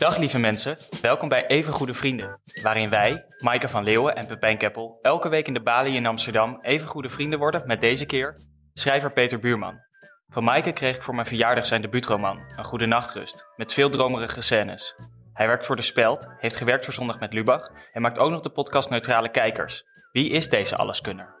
Dag lieve mensen, welkom bij Even Goede Vrienden, waarin wij, Maaike van Leeuwen en Pepijn Keppel, elke week in de Bali in Amsterdam even goede vrienden worden met deze keer schrijver Peter Buurman. Van Maaike kreeg ik voor mijn verjaardag zijn debuutroman, Een Goede Nachtrust, met veel dromerige scènes. Hij werkt voor De Speld, heeft gewerkt voor Zondag met Lubach en maakt ook nog de podcast Neutrale Kijkers. Wie is deze alleskunner?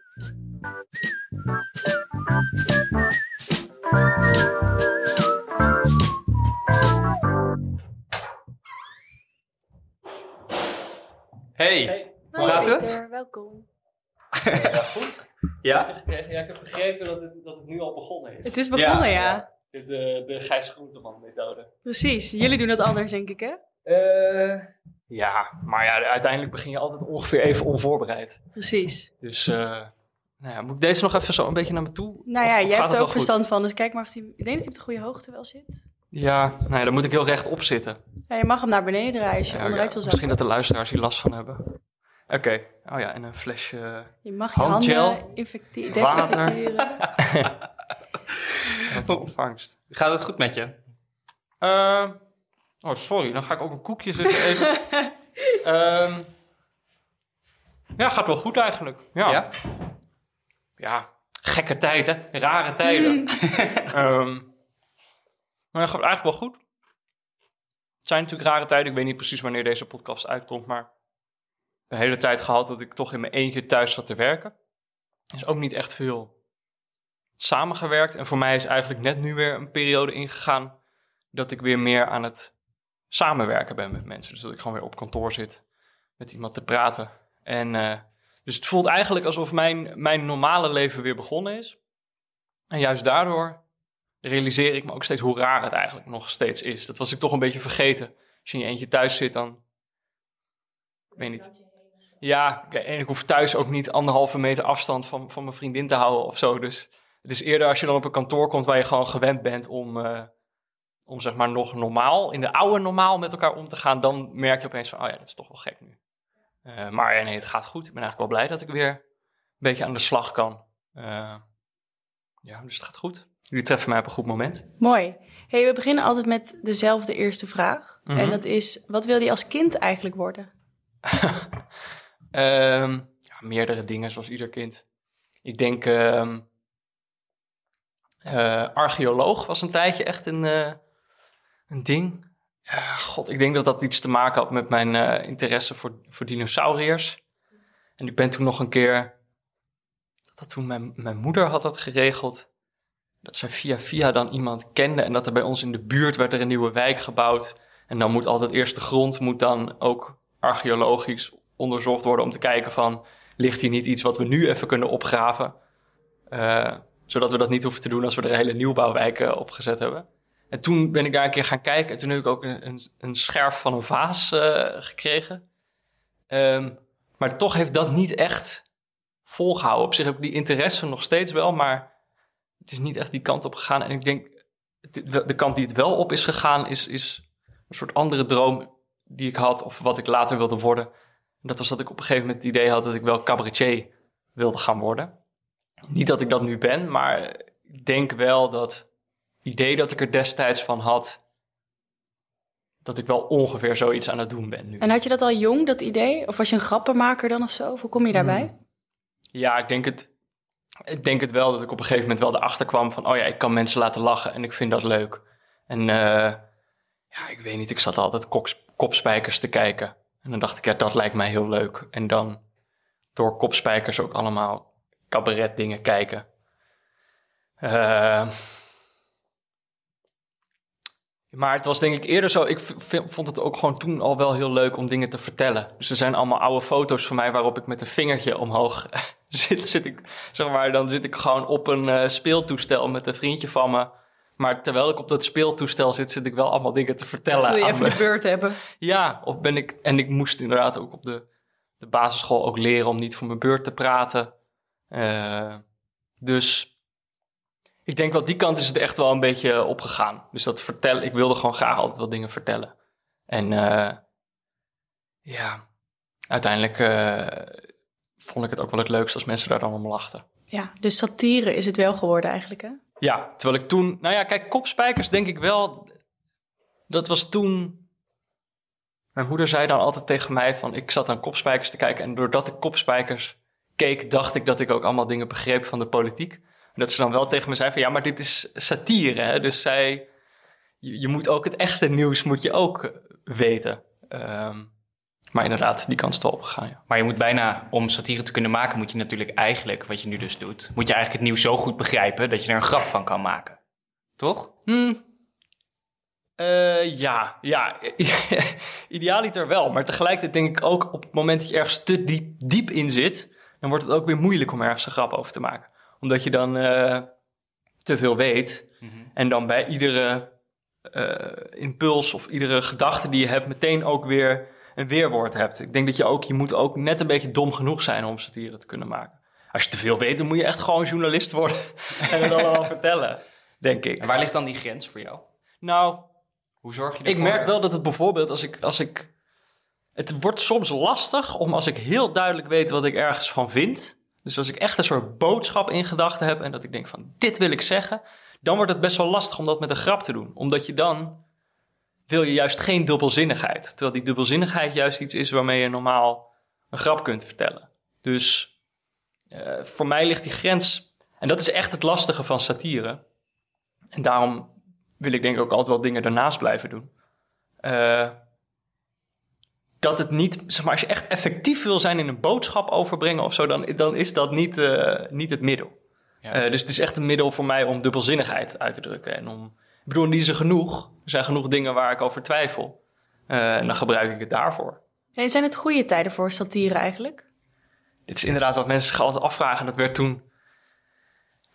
Hey, hoe gaat Peter, het? welkom. Ja, goed. Ja? Ja, ik heb begrepen dat het, dat het nu al begonnen is. Het is begonnen, ja. De, de, de Gijs Groenteman methode. Precies. Jullie doen dat anders, denk ik, hè? Eh, ja, maar ja, uiteindelijk begin je altijd ongeveer even onvoorbereid. Precies. Dus, eh, nou ja, moet ik deze nog even zo een beetje naar me toe? Nou ja, of jij hebt het er ook verstand van, dus kijk maar of hij... Ik denk dat hij op de goede hoogte wel zit. Ja, nou dan moet ik heel rechtop zitten. Ja, je mag hem naar beneden draaien als je Ja, onderuit ja, wil misschien zakken. dat de luisteraars hier last van hebben. Oké, oh ja, en een flesje Je mag je handgel, handen desinfecteren. wat voor ontvangst. Gaat het goed met je? Eh, oh, sorry, dan ga ik ook een koekje zitten even. Ehm, ja, gaat wel goed eigenlijk. Ja. Ja? Ja, gekke tijden, rare tijden. Ehm, maar dat gaat eigenlijk wel goed. Het zijn natuurlijk rare tijden. Ik weet niet precies wanneer deze podcast uitkomt, maar de hele tijd gehad dat ik toch in mijn eentje thuis zat te werken. Er is ook niet echt veel samengewerkt. En voor mij is eigenlijk net nu weer een periode ingegaan dat ik weer meer aan het samenwerken ben met mensen. Dus dat ik gewoon weer op kantoor zit met iemand te praten. En eh, dus het voelt eigenlijk alsof mijn, mijn normale leven weer begonnen is. En juist daardoor realiseer ik me ook steeds hoe raar het eigenlijk nog steeds is. Dat was ik toch een beetje vergeten. Als je in je eentje thuis zit, dan... Ik weet niet. Ja, en ik hoef thuis ook niet anderhalve meter afstand van, van mijn vriendin te houden of zo. Dus het is eerder als je dan op een kantoor komt waar je gewoon gewend bent om, eh, om zeg maar nog normaal, in de oude normaal met elkaar om te gaan. Dan merk je opeens van, oh ja, dat is toch wel gek nu. Eh, maar nee, het gaat goed. Ik ben eigenlijk wel blij dat ik weer een beetje aan de slag kan. Eh, ja, dus het gaat goed. Jullie treffen mij op een goed moment. Mooi. Hey, we beginnen altijd met dezelfde eerste vraag. Mhm. En dat is, wat wilde je als kind eigenlijk worden? Ehm, ja, meerdere dingen, zoals ieder kind. Ik denk, ehm, eh, archeoloog was een tijdje echt een, eh, een ding. God, ik denk dat dat iets te maken had met mijn eh, interesse voor, voor dinosauriërs. En ik ben toen nog een keer, dat, dat toen mijn, mijn moeder had dat geregeld, dat zij via via dan iemand kende en dat er bij ons in de buurt werd er een nieuwe wijk gebouwd. En dan moet altijd eerst de grond moet dan ook archeologisch onderzocht worden om te kijken van, ligt hier niet iets wat we nu even kunnen opgraven? Eh, zodat we dat niet hoeven te doen als we er een hele nieuwbouwwijk eh, opgezet hebben. En toen ben ik daar een keer gaan kijken en toen heb ik ook een, een, een scherf van een vaas eh, gekregen. Ehm, maar toch heeft dat niet echt volgehouden. Op zich heb ik die interesse nog steeds wel, maar het is niet echt die kant op gegaan. En ik denk, de, kant die het wel op is gegaan, is, is een soort andere droom die ik had, of wat ik later wilde worden. En dat was dat ik op een gegeven moment het idee had dat ik wel cabaretier wilde gaan worden. Niet dat ik dat nu ben, maar ik denk wel dat idee dat ik er destijds van had, dat ik wel ongeveer zoiets aan het doen ben nu. En had je dat al jong, dat idee? Of was je een grappenmaker dan of zo? Of hoe kom je daarbij? Hmm. Ja, ik denk het. Ik denk het wel dat ik op een gegeven moment wel erachter kwam van, oh ja, ik kan mensen laten lachen en ik vind dat leuk. En eh, ja, ik weet niet, ik zat altijd kopspijkers te kijken. En dan dacht ik, ja, dat lijkt mij heel leuk. En dan door kopspijkers ook allemaal cabaret dingen kijken. Eh, maar het was denk ik eerder zo, ik vond het ook gewoon toen al wel heel leuk om dingen te vertellen. Dus er zijn allemaal oude foto's van mij waarop ik met een vingertje omhoog zit. zit ik, zeg maar, dan zit ik gewoon op een eh, speeltoestel met een vriendje van me. Maar terwijl ik op dat speeltoestel zit, zit ik wel allemaal dingen te vertellen. Wil je even me. de beurt hebben? Ja, of ben ik, en ik moest inderdaad ook op de, de basisschool ook leren om niet voor mijn beurt te praten. Eh, dus ik denk wel, die kant is het echt wel een beetje opgegaan. Dus dat vertellen, ik wilde gewoon graag altijd wel dingen vertellen. En eh, ja, uiteindelijk eh, vond ik het ook wel het leukst als mensen daar dan om lachten. Ja, dus satire is het wel geworden eigenlijk, hè? Ja, terwijl ik toen... Nou ja, kijk, kopspijkers denk ik wel... Dat was toen... mijn moeder zei dan altijd tegen mij van... Ik zat aan kopspijkers te kijken en doordat ik kopspijkers keek... dacht ik dat ik ook allemaal dingen begreep van de politiek. Dat ze dan wel tegen me zei van... Ja, maar dit is satire, hè? Dus zij... Je, je moet ook het echte nieuws moet je ook eh, weten. Ehm, maar inderdaad, die kans is wel opgegaan, ja. Maar je moet bijna, om satire te kunnen maken, moet je natuurlijk eigenlijk, wat je nu dus doet, moet je eigenlijk het nieuws zo goed begrijpen dat je er een grap van kan maken. Toch? Hmm. Eh, ja, ja. idealiter wel. Maar tegelijkertijd denk ik ook op het moment dat je ergens te diep, diep in zit, dan wordt het ook weer moeilijk om ergens een grap over te maken. Omdat je dan eh, te veel weet en dan bij iedere eh, impuls of iedere gedachte die je hebt meteen ook weer een weerwoord hebt. Ik denk dat je ook, je moet ook net een beetje dom genoeg zijn om satire te kunnen maken. Als je te veel weet, dan moet je echt gewoon journalist worden en het allemaal vertellen, denk ik. En waar ligt dan die grens voor jou? Nou, Hoe zorg je ik ervoor? merk wel dat het bijvoorbeeld als ik, als ik. Het wordt soms lastig om als ik heel duidelijk weet wat ik ergens van vind. Dus als ik echt een soort boodschap in gedachten heb en dat ik denk van dit wil ik zeggen, dan wordt het best wel lastig om dat met een grap te doen. Omdat je dan wil je juist geen dubbelzinnigheid. Terwijl die dubbelzinnigheid juist iets is waarmee je normaal een grap kunt vertellen. Dus eh, voor mij ligt die grens. En dat is echt het lastige van satire. En daarom wil ik denk ik ook altijd wel dingen daarnaast blijven doen. Eh, dat het niet, zeg maar, als je echt effectief wil zijn in een boodschap overbrengen of zo, dan, dan is dat niet, eh, niet het middel. Ja. Eh, dus het is echt een middel voor mij om dubbelzinnigheid uit te drukken. En om, ik bedoel, die er genoeg. Er zijn genoeg dingen waar ik over twijfel. Eh, en dan gebruik ik het daarvoor. En zijn het goede tijden voor satire eigenlijk? Het is inderdaad wat mensen zich altijd afvragen. Dat werd toen.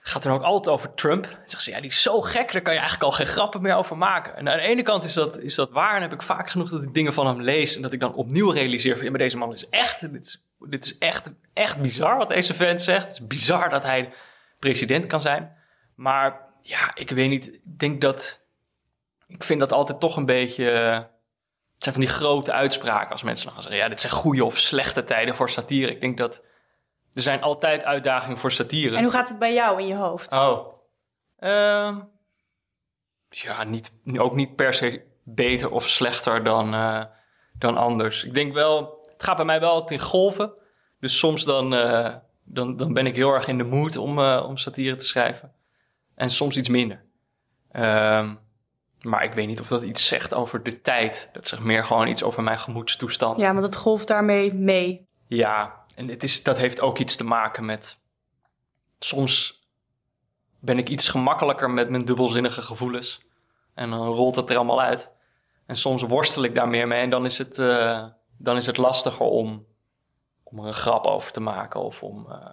Gaat er ook altijd over Trump. Zeggen ze, ja, die is zo gek, daar kan je eigenlijk al geen grappen meer over maken. En aan de ene kant is dat, is dat waar. En heb ik vaak genoeg dat ik dingen van hem lees. En dat ik dan opnieuw realiseer van, ja, maar deze man is echt, dit is, dit is echt, echt bizar wat deze vent zegt. Het is bizar dat hij president kan zijn. Maar ja, ik weet niet. Ik denk dat, ik vind dat altijd toch een beetje... Het zijn van die grote uitspraken als mensen dan gaan zeggen... ja, dit zijn goede of slechte tijden voor satire. Ik denk dat er zijn altijd uitdagingen voor satire. En hoe gaat het bij jou in je hoofd? Oh. Ehm, ja, niet, ook niet per se beter of slechter dan, eh, dan anders. Ik denk wel, het gaat bij mij wel in golven. Dus soms dan, eh, dan, dan ben ik heel erg in de mood om, eh, om satire te schrijven. En soms iets minder. Ehm, maar ik weet niet of dat iets zegt over de tijd. Dat zegt meer gewoon iets over mijn gemoedstoestand. Ja, want het golft daarmee mee. Ja, en het is, dat heeft ook iets te maken met. Soms ben ik iets gemakkelijker met mijn dubbelzinnige gevoelens. En dan rolt het er allemaal uit. En soms worstel ik daar meer mee. En dan is het, eh, dan is het lastiger om, om er een grap over te maken. Of om. eh,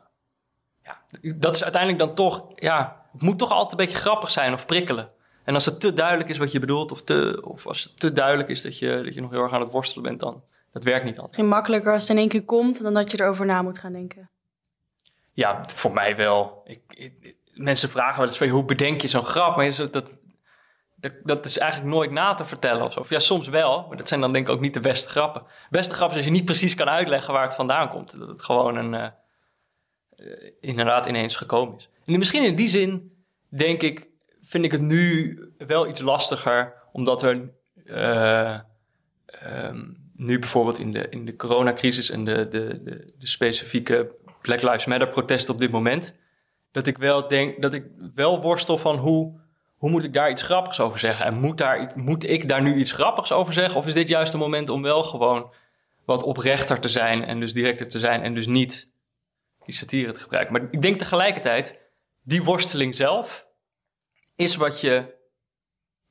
ja, dat is uiteindelijk dan toch. Ja, het moet toch altijd een beetje grappig zijn of prikkelen. En als het te duidelijk is wat je bedoelt, of, te, of als het te duidelijk is dat je, dat je nog heel erg aan het worstelen bent, dan dat werkt niet altijd. Geen makkelijker als het in één keer komt dan dat je erover na moet gaan denken. Ja, voor mij wel. Ik, ik- mensen vragen wel eens van, hoe bedenk je zo'n grap? Maar dat, dat, dat, is eigenlijk nooit na te vertellen of zo. Of ja, soms wel, maar dat zijn dan denk ik ook niet de beste grappen. De beste grap is als je niet precies kan uitleggen waar het vandaan komt. Dat het gewoon een, eh, eh, inderdaad ineens gekomen is. En misschien in die zin, denk ik, vind ik het nu wel iets lastiger, omdat er ehm, nu bijvoorbeeld in de, in de coronacrisis en de, de, de, de specifieke Black Lives Matter protesten op dit moment, dat ik wel denk, dat ik wel worstel van hoe, hoe moet ik daar iets grappigs over zeggen? En moet, daar, moet ik daar nu iets grappigs over zeggen? Of is dit juist een moment om wel gewoon wat oprechter te zijn en dus directer te zijn en dus niet die satire te gebruiken? Maar ik denk tegelijkertijd, die worsteling zelf is wat je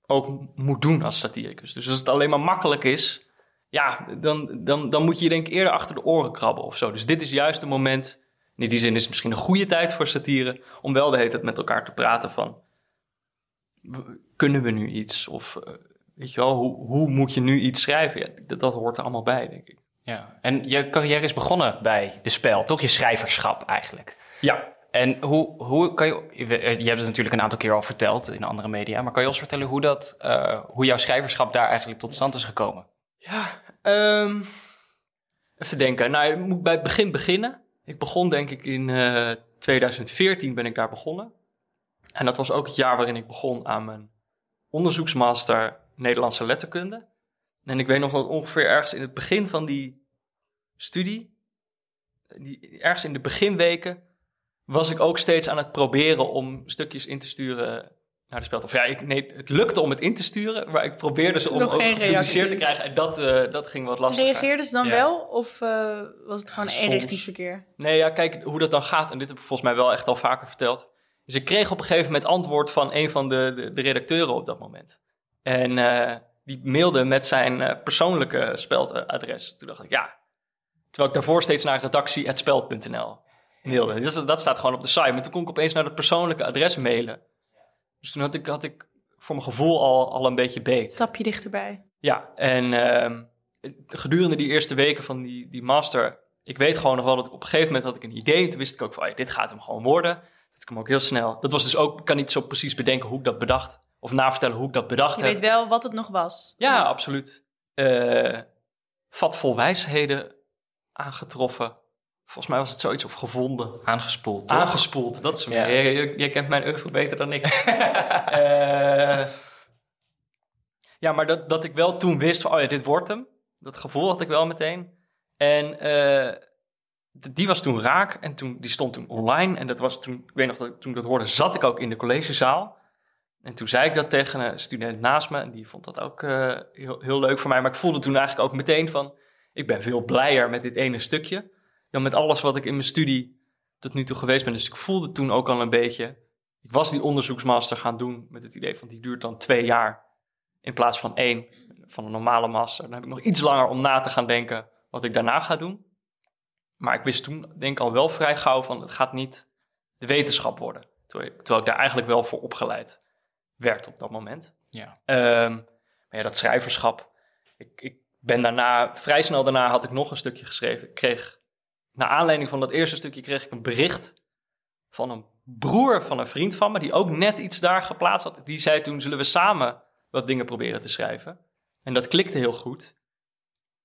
ook moet doen als satiricus. Dus als het alleen maar makkelijk is, ja, dan, dan, dan moet je je denk ik eerder achter de oren krabben of zo. Dus dit is juist een moment, in die zin is het misschien een goede tijd voor satire, om wel de hele tijd met elkaar te praten van, kunnen we nu iets? Of, eh, weet je wel, hoe, hoe moet je nu iets schrijven? Ja, dat, dat hoort er allemaal bij, denk ik. Ja. En je carrière is begonnen bij de spel, toch? Je schrijverschap eigenlijk. Ja, En hoe, hoe kan je... Je hebt het natuurlijk een aantal keer al verteld in andere media, maar kan je ons vertellen hoe, dat, eh, hoe jouw schrijverschap daar eigenlijk tot stand is gekomen? Ja, ehm, even denken. Nou, ik moet bij het begin beginnen. Ik begon denk ik in eh, 2014 ben ik daar begonnen. En dat was ook het jaar waarin ik begon aan mijn onderzoeksmaster Nederlandse letterkunde. En ik weet nog dat ongeveer ergens in het begin van die studie, die, ergens in de beginweken, was ik ook steeds aan het proberen om stukjes in te sturen naar de speld. Of ja, ik, nee, het lukte om het in te sturen, maar ik probeerde ze om Nog ook gepubliceerd te krijgen. En dat, eh, dat ging wat lastiger. Reageerden ze dan Ja. wel? Of eh, was het gewoon soms. eenrichtingsverkeer? Nee, ja, kijk hoe dat dan gaat. En dit heb ik volgens mij wel echt al vaker verteld. Dus ik kreeg op een gegeven moment antwoord van een van de, de, de redacteuren op dat moment. En eh, die mailde met zijn persoonlijke speldadres. Toen dacht ik, ja. Terwijl ik daarvoor steeds naar redactie.speld.nl mailde. Dat, dat staat gewoon op de site. Maar toen kon ik opeens naar het persoonlijke adres mailen. Dus toen had ik, had ik voor mijn gevoel al, al een beetje beet. Stapje dichterbij. Ja, en ehm, gedurende die eerste weken van die, die master, ik weet gewoon nog wel dat ik op een gegeven moment had ik een idee. Toen wist ik ook van, dit gaat hem gewoon worden. Dat ik hem ook heel snel. Dat was dus ook, ik kan niet zo precies bedenken hoe ik dat bedacht. Of navertellen hoe ik dat bedacht Je heb. weet wel wat het nog was. Ja, absoluut. Eh vat vol wijsheden aangetroffen. Volgens mij was het zoiets of gevonden. Aangespoeld, toch? Aangespoeld, dat is hem. Ja. Jij, jij- jij kent mijn oeuvre beter dan ik. Eh, ja, maar dat, dat ik wel toen wist van, oh ja, dit wordt hem. Dat gevoel had ik wel meteen. En eh, die was toen raak en toen, die stond toen online. En dat was toen, ik weet nog dat toen ik dat hoorde, zat ik ook in de collegezaal. En toen zei ik dat tegen een student naast me. En die vond dat ook eh, heel, heel leuk voor mij. Maar ik voelde toen eigenlijk ook meteen van, ik ben veel blijer met dit ene stukje. Dan met alles wat ik in mijn studie tot nu toe geweest ben. Dus ik voelde toen ook al een beetje. Ik was die onderzoeksmaster gaan doen met het idee van die duurt dan twee jaar in plaats van één van een normale master. Dan heb ik nog iets langer om na te gaan denken wat ik daarna ga doen. Maar ik wist toen denk ik al wel vrij gauw van het gaat niet de wetenschap worden. Terwijl, ik daar eigenlijk wel voor opgeleid werd op dat moment. Ja. Ehm, maar ja, dat schrijverschap. Ik, ik ben daarna, vrij snel daarna had ik nog een stukje geschreven. Ik kreeg, naar aanleiding van dat eerste stukje, kreeg ik een bericht van een broer van een vriend van me, die ook net iets daar geplaatst had. Die zei toen, zullen we samen wat dingen proberen te schrijven? En dat klikte heel goed.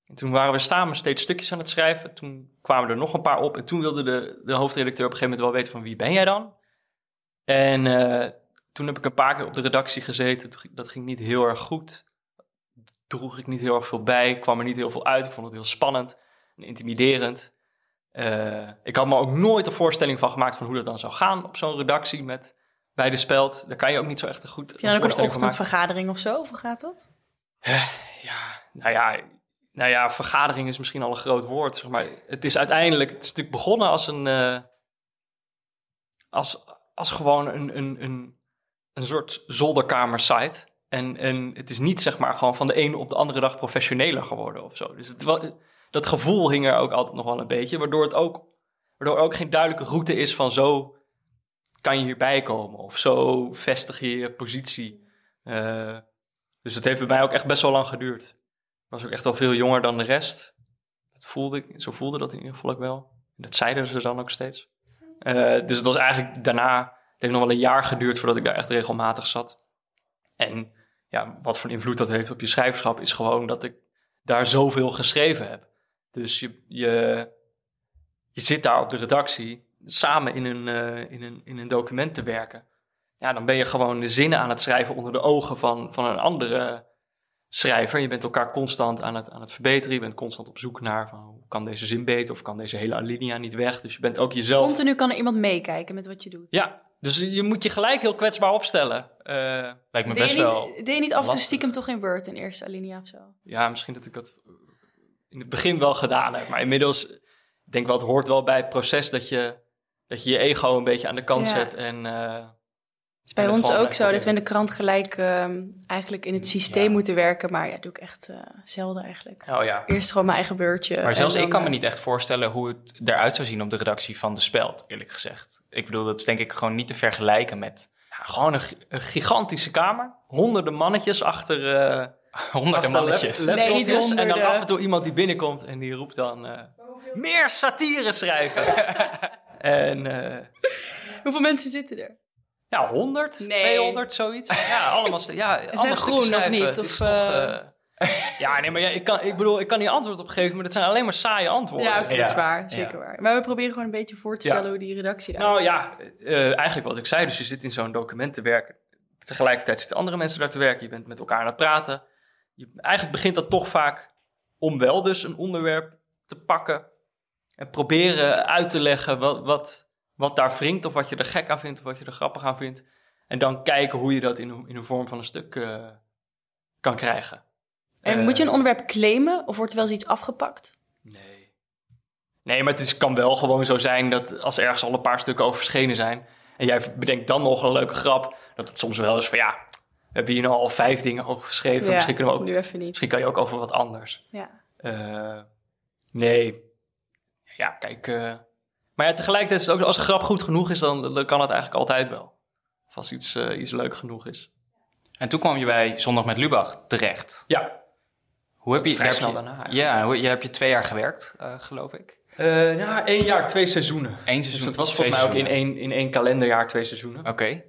En toen waren we samen steeds stukjes aan het schrijven. Toen kwamen er nog een paar op. En toen wilde de, de hoofdredacteur op een gegeven moment wel weten van wie ben jij dan? En eh, toen heb ik een paar keer op de redactie gezeten. Dat ging niet heel erg goed. Droeg ik niet heel erg veel bij. Kwam er niet heel veel uit. Ik vond het heel spannend en intimiderend. Eh, ik had me ook nooit een voorstelling van gemaakt van hoe dat dan zou gaan op zo'n redactie met bij de speld. Daar kan je ook niet zo echt een goed Heb je dan ook een ochtendvergadering of zo? Of hoe gaat dat? Ja, nou ja, nou ja, vergadering is misschien al een groot woord. Zeg maar. Het is uiteindelijk, het is natuurlijk begonnen als een, eh, als, als gewoon een, een, een, een soort zolderkamer-site. En, en het is niet zeg maar gewoon van de ene op de andere dag professioneler geworden of zo. Dus het, wa- dat gevoel hing er ook altijd nog wel een beetje, waardoor het ook, waardoor ook geen duidelijke route is van zo kan je hierbij komen of zo vestig je je positie. Eh, dus het heeft bij mij ook echt best wel lang geduurd. Ik was ook echt wel veel jonger dan de rest. Dat voelde zo voelde dat in ieder geval ook wel. Dat zeiden ze dan ook steeds. Eh, dus het was eigenlijk daarna, het heeft nog wel een jaar geduurd voordat ik daar echt regelmatig zat. En ja, wat voor invloed dat heeft op je schrijverschap is gewoon dat ik daar zoveel geschreven heb. Dus je, je, je zit daar op de redactie samen in een, eh, in, een, in een document te werken ja, dan ben je gewoon de zinnen aan het schrijven onder de ogen van, van een andere schrijver. Je bent elkaar constant aan het, aan het verbeteren. Je bent constant op zoek naar van, hoe kan deze zin beter of kan deze hele alinea niet weg. Dus je bent ook jezelf. Continu kan er iemand meekijken met wat je doet. Ja, dus je moet je gelijk heel kwetsbaar opstellen. Eh, Lijkt me Deed best je, wel... niet, deed je niet af en toe stiekem toch in Word in eerste alinea of zo? ja, misschien dat ik dat in het begin wel gedaan heb. Maar inmiddels, ik denk wel, het hoort wel bij het proces dat je dat je, je ego een beetje aan de kant Ja. zet. En, eh, Het is bij ons ook zo dat we in de krant gelijk ehm, eigenlijk in het systeem Ja. moeten werken. Maar ja, doe ik echt eh, zelden eigenlijk. Oh ja. Eerst gewoon mijn eigen beurtje. Maar zelfs ik kan me eh, niet echt voorstellen hoe het eruit zou zien op de redactie van De Speld, eerlijk gezegd. Ik bedoel, dat is denk ik gewoon niet te vergelijken met ja, gewoon een, een gigantische kamer. Honderden mannetjes achter... eh, honderden mannetjes. Nee, niet. En dan honderden. af en toe iemand die binnenkomt en die roept dan... eh, meer satire schrijven. en eh, Hoeveel mensen zitten er? ja, 100, Nee. 200, zoiets. Ja, allemaal... Ja, allemaal zijn stukken groen, of niet? Het Of, is toch, eh, eh, ja, nee, maar ja, ik, kan, ik bedoel, ik kan niet antwoord op geven, maar het zijn alleen maar saaie antwoorden. Ja, oké, Ja. dat is waar. Zeker Ja. waar. Maar we proberen gewoon een beetje voor te Ja. stellen hoe die redactie eruit Nou ja, eh, eigenlijk wat ik zei. Dus je zit in zo'n document te werken. Tegelijkertijd zitten andere mensen daar te werken. Je bent met elkaar aan het praten. Je, eigenlijk begint dat toch vaak om wel dus een onderwerp te pakken en proberen uit te leggen wat, wat, wat daar wringt of wat je er gek aan vindt of wat je er grappig aan vindt. En dan kijken hoe je dat in een, in een vorm van een stuk eh, kan krijgen. En Eh, moet je een onderwerp claimen of wordt er wel eens iets afgepakt? Nee. Nee, maar het is, kan wel gewoon zo zijn dat als ergens al een paar stukken over verschenen zijn... en jij bedenkt dan nog een leuke grap... dat het soms wel is van ja, we hebben hier nou al vijf dingen over geschreven. misschien, kunnen we ook, nu even niet. misschien kan je ook over wat anders. Ja. Eh, nee. Ja, kijk. eh, maar ja, tegelijkertijd is het ook als een grap goed genoeg is, dan, dan kan het eigenlijk altijd wel. Of als iets, eh, iets leuk genoeg is. En toen kwam je bij Zondag met Lubach terecht. Ja, Hoe heb je, Vrij snel heb je- daarna eigenlijk. Ja, hoe, je hebt je twee jaar gewerkt, eh, geloof ik. uh, ja één jaar, twee seizoenen. Eén Dus seizoen. het was twee volgens mij ook in één, in één kalenderjaar twee seizoenen. Oké.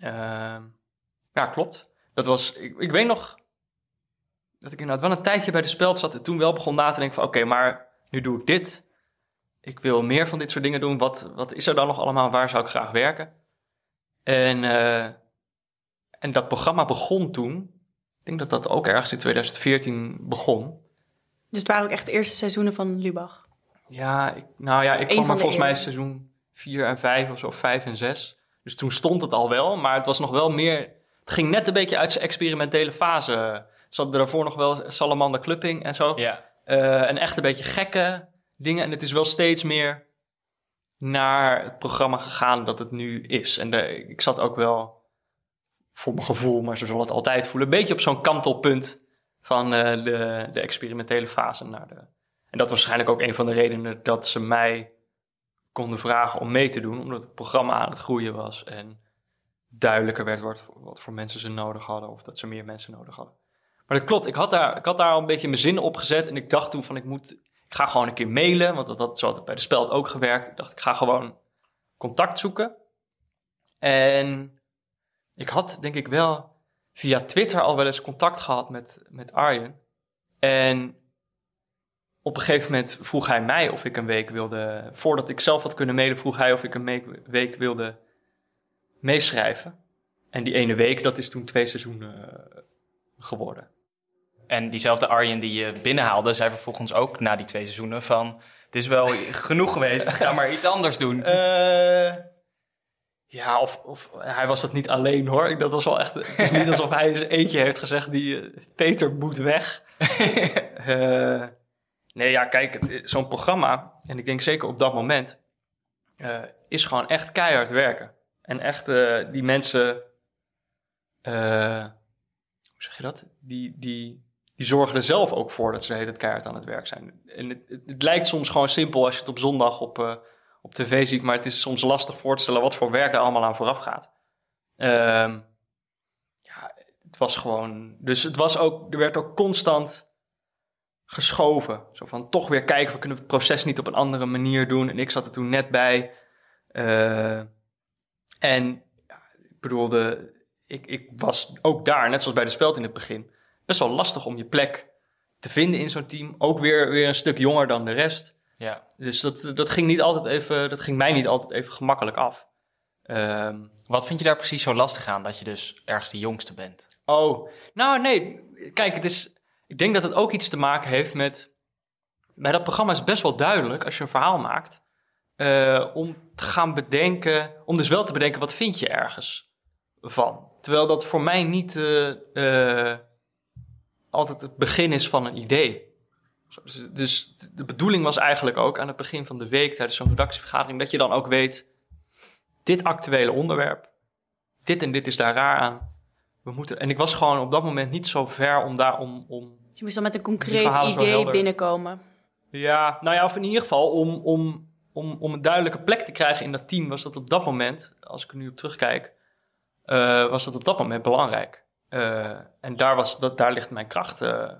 Ehm, ja, klopt. Dat was, ik, ik weet nog dat ik inderdaad wel een tijdje bij de speld zat en toen wel begon na te denken van oké, maar nu doe ik dit. Ik wil meer van dit soort dingen doen. Wat, wat is er dan nog allemaal? Waar zou ik graag werken? En, eh, en dat programma begon toen. Ik denk dat dat ook ergens in 2014 begon. Dus het waren ook echt de eerste seizoenen van Lubach. Ja, ik, nou ja, ik Eén kwam van er volgens mij seizoen 4 en 5 of zo, 5 en 6. Dus toen stond het al wel, maar het was nog wel meer... Het ging net een beetje uit zijn experimentele fase. Het zat daarvoor nog wel Salamander Clupping en zo. Ja. Eh, en echt een beetje gekke dingen. En het is wel steeds meer naar het programma gegaan dat het nu is. En de, ik zat ook wel, voor mijn gevoel, maar zo zal het altijd voelen... een beetje op zo'n kantelpunt van eh, de, de experimentele fase naar de... En dat was waarschijnlijk ook een van de redenen dat ze mij konden vragen om mee te doen. Omdat het programma aan het groeien was en duidelijker werd wat, wat voor mensen ze nodig hadden. Of dat ze meer mensen nodig hadden. Maar dat klopt, ik had daar, ik had daar al een beetje mijn zinnen op gezet. En ik dacht toen van ik moet, ik ga gewoon een keer mailen. Want dat had zo het bij de speld ook gewerkt. Ik dacht ik ga gewoon contact zoeken. En ik had denk ik wel via Twitter al wel eens contact gehad met, met Arjen. En op een gegeven moment vroeg hij mij of ik een week wilde... Voordat ik zelf had kunnen mailen, vroeg hij of ik een week wilde meeschrijven. En die ene week, dat is toen twee seizoenen eh, geworden. En diezelfde Arjen die je binnenhaalde, zei vervolgens ook na die twee seizoenen van... Het is wel genoeg geweest, ga maar iets anders doen. Eh, ja, of, of hij was dat niet alleen hoor. Dat was wel echt. Het is niet alsof hij eens eentje heeft gezegd die eh, Peter moet weg. Nee, ja, kijk, zo'n programma, en ik denk zeker op dat moment, is gewoon echt keihard werken. En echt eh, die mensen, eh, hoe zeg je dat? Die, die, die zorgen er zelf ook voor dat ze de hele tijd keihard aan het werk zijn. En het, het, lijkt soms gewoon simpel als je het op zondag op, eh, op tv ziet, maar het is soms lastig voor te stellen wat voor werk er allemaal aan vooraf gaat. Ehm, ja, het was gewoon. Dus het was ook, er werd ook constant geschoven. Zo van toch weer kijken, we kunnen het proces niet op een andere manier doen. En ik zat er toen net bij. Eh, en ja, ik bedoelde, ik, ik was ook daar, net zoals bij de speld in het begin, best wel lastig om je plek te vinden in zo'n team. Ook weer, weer een stuk jonger dan de rest. Ja. Dus dat, dat ging niet altijd even, dat ging mij niet altijd even gemakkelijk af. Ehm, Wat vind je daar precies zo lastig aan, dat je dus ergens de jongste bent? oh, nou nee, kijk, het is, ik denk dat het ook iets te maken heeft met, bij dat programma is best wel duidelijk, als je een verhaal maakt, eh, om te gaan bedenken, om dus wel te bedenken, wat vind je ergens van? Terwijl dat voor mij niet eh, eh, altijd het begin is van een idee. Dus, dus de bedoeling was eigenlijk ook aan het begin van de week tijdens zo'n redactievergadering dat je dan ook weet, dit actuele onderwerp, dit en dit is daar raar aan. We moeten, en ik was gewoon op dat moment niet zo ver om daar om, om je moest dan met een concreet idee binnenkomen. ja, nou ja, of in ieder geval om, om, om, om een duidelijke plek te krijgen in dat team, was dat op dat moment, als ik er nu op terugkijk, eh, was dat op dat moment belangrijk. Eh, en daar, was, dat, daar ligt mijn kracht eh,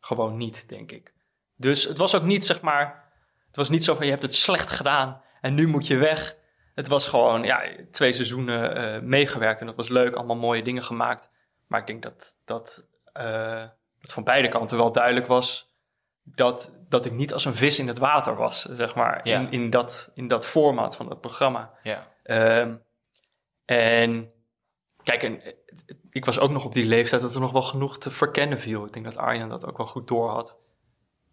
gewoon niet, denk ik. Dus het was ook niet, zeg maar, het was niet zo van je hebt het slecht gedaan en nu moet je weg. Het was gewoon, ja, twee seizoenen meegewerkt en dat was leuk, allemaal mooie dingen gemaakt. Maar ik denk dat, dat, dat van beide kanten wel duidelijk was dat, dat ik niet als een vis in het water was, zeg maar, Ja. in, in, dat, in dat format van het programma. Ja. Ehm, en kijk, en, eh, ik was ook nog op die leeftijd dat er nog wel genoeg te verkennen viel. Ik denk dat Arjen dat ook wel goed door had.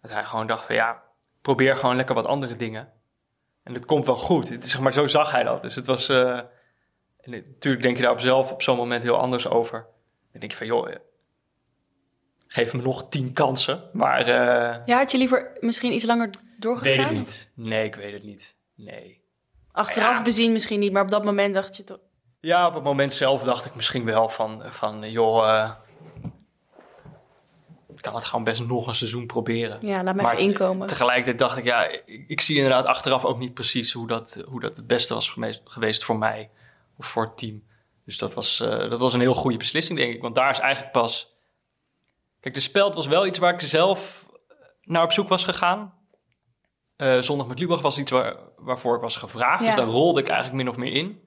Dat hij gewoon dacht van ja, probeer gewoon lekker wat andere dingen. En het komt wel goed. Het is, zeg maar, zo zag hij dat. Dus het was... eh, en natuurlijk denk je daar op zelf op zo'n moment heel anders over. Dan denk je van joh, eh, geef me nog tien kansen. Maar eh, Ja, had je liever misschien iets langer doorgegaan? weet ik niet. Nee, ik weet het niet. Nee. Achteraf Ja. bezien misschien niet, maar op dat moment dacht je toch... Ja, op het moment zelf dacht ik misschien wel van, van joh, eh, ik kan het gewoon best nog een seizoen proberen. Ja, laat Maar even inkomen. Tegelijkertijd dacht ik, ja, ik, ik zie inderdaad achteraf ook niet precies hoe dat, hoe dat het beste was geweest, geweest voor mij of voor het team. Dus dat was, eh, dat was een heel goede beslissing, denk ik. Want daar is eigenlijk pas... Kijk, de speld was wel iets waar ik zelf naar op zoek was gegaan. Eh, Zondag met Lubach was iets waar, waarvoor ik was gevraagd. Ja. Dus daar rolde ik eigenlijk min of meer in.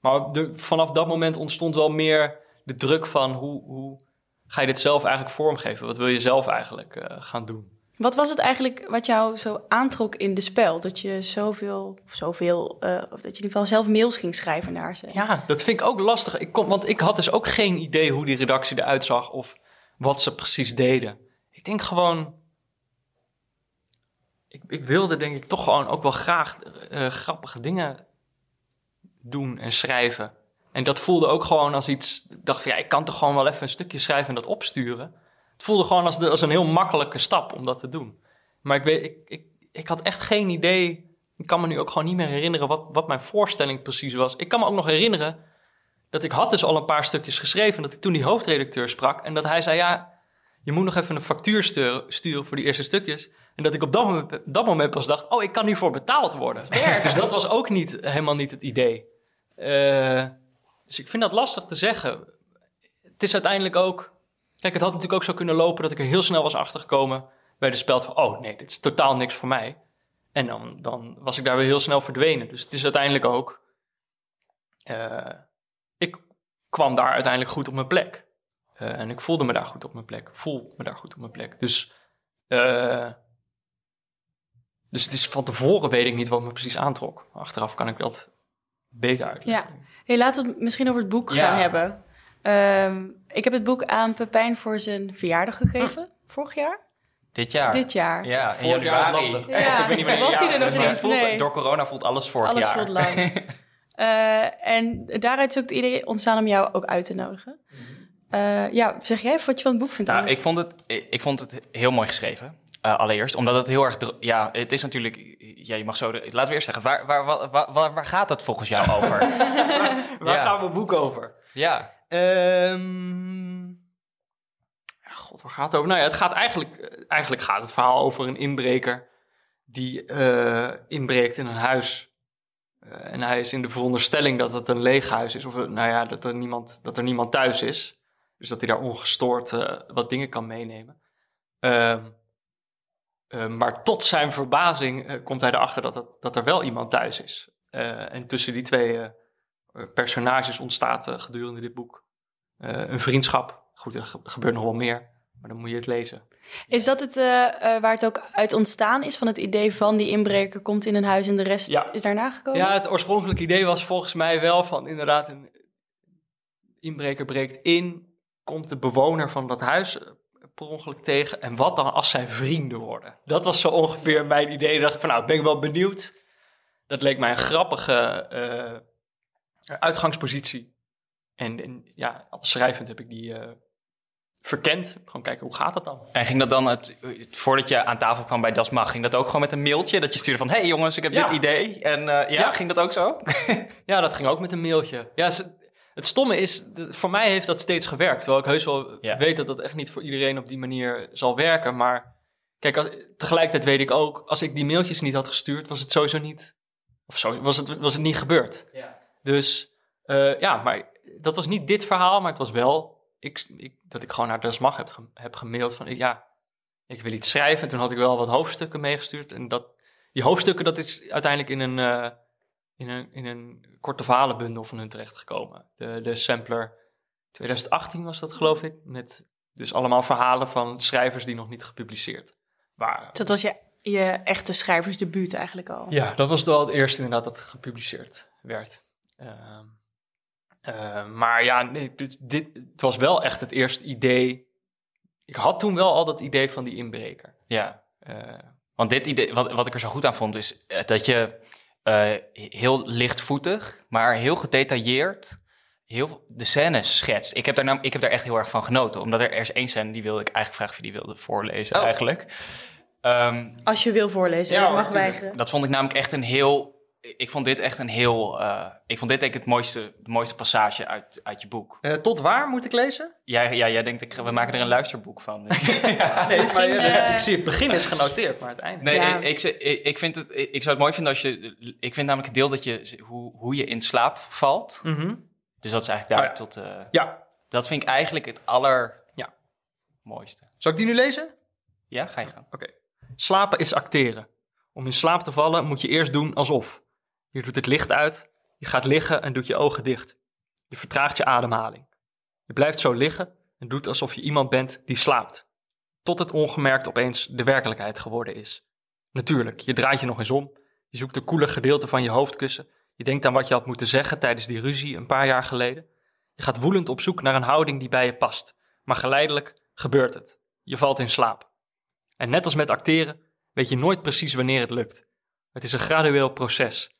Maar de, vanaf dat moment ontstond wel meer de druk van... Hoe, hoe ga je dit zelf eigenlijk vormgeven? Wat wil je zelf eigenlijk eh, gaan doen? Wat was het eigenlijk wat jou zo aantrok in de spel? Dat je zoveel, of zoveel, eh, of dat je in ieder geval zelf mails ging schrijven naar ze. Ja, dat vind ik ook lastig. Ik kon, want ik had dus ook geen idee hoe die redactie eruit zag of wat ze precies deden. Ik denk gewoon. Ik, ik wilde denk ik toch gewoon ook wel graag eh, grappige dingen doen en schrijven. En dat voelde ook gewoon als iets. Ik dacht van ja, ik kan toch gewoon wel even een stukje schrijven en dat opsturen. Het voelde gewoon als, als een heel makkelijke stap om dat te doen. Maar ik, weet, ik, ik, ik had echt geen idee. Ik kan me nu ook gewoon niet meer herinneren wat, wat mijn voorstelling precies was. Ik kan me ook nog herinneren dat ik had dus al een paar stukjes geschreven. Dat ik toen die hoofdredacteur sprak. En dat hij zei, ja, je moet nog even een factuur sturen, voor die eerste stukjes. En dat ik op dat moment, dat moment pas dacht, oh, ik kan hiervoor betaald worden. Dus dat was ook niet, helemaal niet het idee. Eh, dus ik vind dat lastig te zeggen. Het is uiteindelijk ook... Kijk, het had natuurlijk ook zo kunnen lopen dat ik er heel snel was achtergekomen bij de speld van, oh nee, dit is totaal niks voor mij. En dan, dan was ik daar weer heel snel verdwenen. Dus het is uiteindelijk ook, eh, kwam daar uiteindelijk goed op mijn plek. Eh, en ik voelde me daar goed op mijn plek. Voel me daar goed op mijn plek. Dus, eh, dus het is van tevoren weet ik niet wat me precies aantrok. Achteraf kan ik dat beter uitleggen. Ja. Hey, laten we het misschien over het boek Ja. gaan hebben. Ehm, ik heb het boek aan Pepijn voor zijn verjaardag gegeven, vorig jaar. Dit jaar. Dit jaar. Ja, in Vorig jaar lastig. Ja, Ik weet niet wanneer was het hij er nog voelt, Nee. Door corona voelt alles vorig Alles jaar. voelt lang. Eh, en daaruit is ook het idee ontstaan om jou ook uit te nodigen. Eh, ja, zeg jij even wat je van het boek vindt? Nou, Anders? ik vond het, ik vond het heel mooi geschreven. Eh, allereerst, omdat het heel erg... Ja, het is natuurlijk... Ja, je mag zo... de- Laten we eerst zeggen, waar, waar, waar, waar, gaat het volgens jou over? Waar Ja. gaan we boek over? ja. Ehm, ja, god, waar gaat het over? Nou ja, het gaat eigenlijk, eigenlijk gaat het verhaal over een inbreker die eh, inbreekt in een huis. Eh, en hij is in de veronderstelling dat het een leeg huis is, of eh, nou ja, dat er niemand, dat er niemand thuis is. Dus dat hij daar ongestoord eh, wat dingen kan meenemen. Ehm, eh, maar tot zijn verbazing komt hij erachter dat, dat, dat er wel iemand thuis is. En tussen die twee personages ontstaat gedurende dit boek een vriendschap. Goed, er ge- gebeurt nog wel meer, maar dan moet je het lezen. Is dat het eh, eh, waar het ook uit ontstaan is? Van het idee van die inbreker komt in een huis en de rest Ja. is daarna gekomen? Ja, het oorspronkelijke idee was volgens mij wel van inderdaad een inbreker breekt in, komt de bewoner van dat huis eh, per ongeluk tegen en wat dan als zij vrienden worden? Dat was zo ongeveer mijn idee. Dan dacht ik van nou, ben ik wel benieuwd. Dat leek mij een grappige eh, uitgangspositie. En, en ja, als schrijvend heb ik die eh, verkend. Gewoon kijken, hoe gaat dat dan? En ging dat dan, het, voordat je aan tafel kwam bij Das Mag, ging dat ook gewoon met een mailtje? Dat je stuurde van, hey jongens, ik heb Ja. dit idee. En eh, ja, Ja. ging dat ook zo? Ja, dat ging ook met een mailtje. Ja, het stomme is, voor mij heeft dat steeds gewerkt. Terwijl ik heus wel Ja. weet dat dat echt niet voor iedereen op die manier zal werken. Maar kijk, als, tegelijkertijd weet ik ook, als ik die mailtjes niet had gestuurd, was het sowieso niet, of zo, was, het, was het niet gebeurd. Dus eh, ja, maar dat was niet dit verhaal, maar het was wel ik, ik, dat ik gewoon naar Das Mag heb, heb gemaild van, ja, ik wil iets schrijven. En toen had ik wel wat hoofdstukken meegestuurd. En dat, die hoofdstukken, dat is uiteindelijk in een, eh, in een, in een korte verhalenbundel van hun terechtgekomen. De, de Sampler 2018 was dat, geloof ik. Met dus allemaal verhalen van schrijvers die nog niet gepubliceerd waren. Dat was je, je echte schrijversdebuut eigenlijk al. Ja, dat was wel het eerste inderdaad dat gepubliceerd werd. Ehm, Eh, maar ja, nee, dit, dit, het was wel echt het eerste idee. Ik had toen wel al dat idee van die inbreker. Ja, Eh, want dit idee, wat, wat ik er zo goed aan vond, is eh, dat je eh, heel lichtvoetig, maar heel gedetailleerd heel de scènes schetst. Ik heb, daar nam, ik heb daar echt heel erg van genoten, omdat er, er is één scène die wilde ik eigenlijk vragen of je die wilde voorlezen Oh. eigenlijk. Ehm, Als je wil voorlezen, Ja, je hoor, mag weigeren. dat vond ik namelijk echt een heel. Ik vond dit echt een heel. eh, ik vond dit denk ik het mooiste, de mooiste passage uit, uit je boek. eh, tot waar moet ik lezen? Jij, ja, jij denkt, ik, we maken er een luisterboek van. Nee, Misschien, maar, eh, eh, ik zie het begin is genoteerd, maar het einde. Nee, Ja. ik, ik, ik, vind het, ik zou het mooi vinden als je. Ik vind namelijk het deel dat je. Hoe, hoe je in slaap valt. Mhm. Dus dat is eigenlijk daar Oh tot. eh, Ja, dat vind ik eigenlijk het aller. Ja. mooiste. zal ik die nu lezen? Ja, ga je gang. Slapen is acteren. Om in slaap te vallen moet je eerst doen alsof. Je doet het licht uit, je gaat liggen en doet je ogen dicht. Je vertraagt je ademhaling. Je blijft zo liggen en doet alsof je iemand bent die slaapt. Tot het ongemerkt opeens de werkelijkheid geworden is. Natuurlijk, je draait je nog eens om. Je zoekt de koele gedeelte van je hoofdkussen. Je denkt aan wat je had moeten zeggen tijdens die ruzie een paar jaar geleden. Je gaat woedend op zoek naar een houding die bij je past. Maar geleidelijk gebeurt het. Je valt in slaap. En net als met acteren weet je nooit precies wanneer het lukt. Het is een gradueel proces.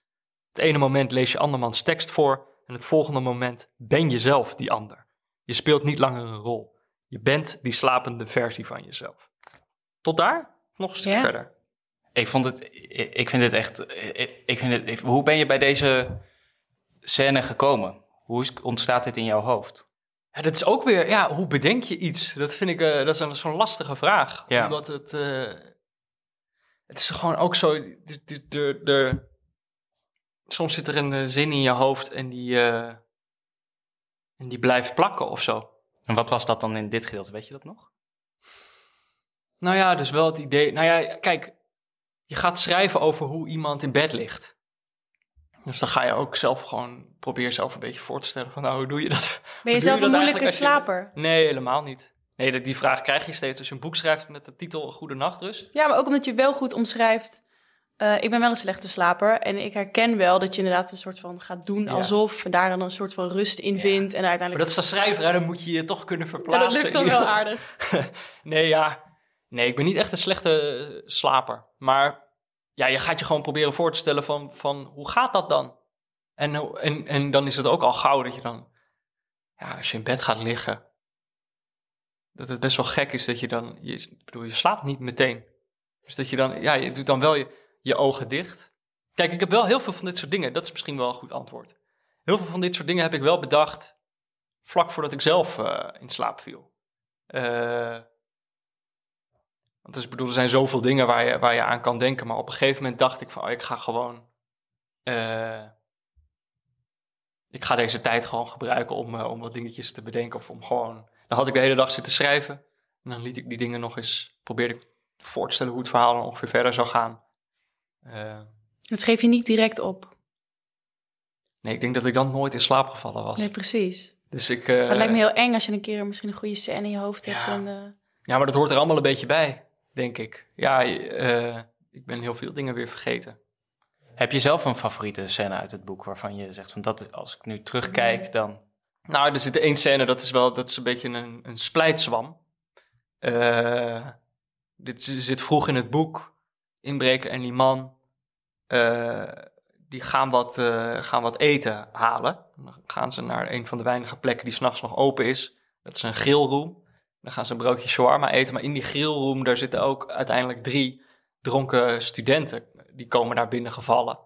Het ene moment lees je andermans tekst voor en het volgende moment ben je zelf die ander. Je speelt niet langer een rol. Je bent die slapende versie van jezelf. Tot daar? Nog een stuk Ja. verder? Ik vond het. Ik, vind het echt. Ik, vind het, hoe ben je bij deze scène gekomen? Hoe is, ontstaat dit in jouw hoofd? Ja, dat is ook weer, ja, hoe bedenk je iets? Dat vind ik, eh, dat is een- zo'n lastige vraag. Ja. Omdat het, eh, het is gewoon ook zo, de, de, de, de- soms zit er een eh, zin in je hoofd en die, eh, en die blijft plakken of zo. En wat was dat dan in dit gedeelte? Weet je dat nog? Nou ja, dus wel het idee, nou ja, kijk, je gaat schrijven over hoe iemand in bed ligt. Dus dan ga je ook zelf gewoon, probeer jezelf een beetje voor te stellen van, nou, hoe doe je dat? Ben je zelf een moeilijke je- slaper? Nee, helemaal niet. Nee, dat- die vraag krijg je steeds als je een boek schrijft met de titel Goede Nachtrust. Ja, maar ook omdat je wel goed omschrijft. Eh, ik ben wel een slechte slaper. En ik herken wel dat je inderdaad een soort van gaat doen Ja. alsof. En daar dan een soort van rust in Ja. vindt. En Maar uiteindelijk. dat is als schrijver, hè, dan moet je je toch kunnen Ja, verplaatsen. dat lukt dan wel aardig. nee, ja. Nee, ik ben niet echt een slechte eh, slaper. Maar ja, je gaat je gewoon proberen voor te stellen van, van hoe gaat dat dan? En, en, en dan is het ook al gauw dat je dan, ja, als je in bed gaat liggen, dat het best wel gek is dat je dan, je, ik bedoel, je slaapt niet meteen. Dus dat je dan, ja, je doet dan wel je, je ogen dicht. Kijk, ik heb wel heel veel van dit soort dingen, dat is misschien wel een goed antwoord. Heel veel van dit soort dingen heb ik wel bedacht vlak voordat ik zelf eh, in slaap viel. Eh, want dus, bedoel, er zijn zoveel dingen waar je, waar je aan kan denken. Maar op een gegeven moment dacht ik van, oh, ik ga gewoon... eh, ik ga deze tijd gewoon gebruiken om, om wat dingetjes te bedenken. Of om gewoon... Dan had ik de hele dag zitten schrijven. En dan liet ik die dingen nog eens... Probeerde ik voor te stellen hoe het verhaal dan ongeveer verder zou gaan. Eh, Dat schreef je niet direct op. nee, ik denk dat ik dan nooit in slaap gevallen was. Nee, precies. Dus ik... eh, Maar het lijkt me heel eng als je een keer misschien een goede scène in je hoofd hebt. Ja. En, eh, Ja, maar dat hoort er allemaal een beetje bij, denk ik. Ja, eh, ik ben heel veel dingen weer vergeten. Heb je zelf een favoriete scène uit het boek waarvan je zegt van dat is, als ik nu terugkijk, dan. Nou, er zit één scène, dat is wel, dat is een beetje een, een splijtswam. Eh, dit zit vroeg in het boek. Inbreken en die man, eh, die gaan wat, eh, gaan wat eten halen. Dan gaan ze naar een van de weinige plekken die s'nachts nog open is. Dat is een grillroom. Dan gaan ze een broodje shawarma eten. Maar in die grillroom, daar zitten ook uiteindelijk drie dronken studenten. Die komen daar binnen gevallen.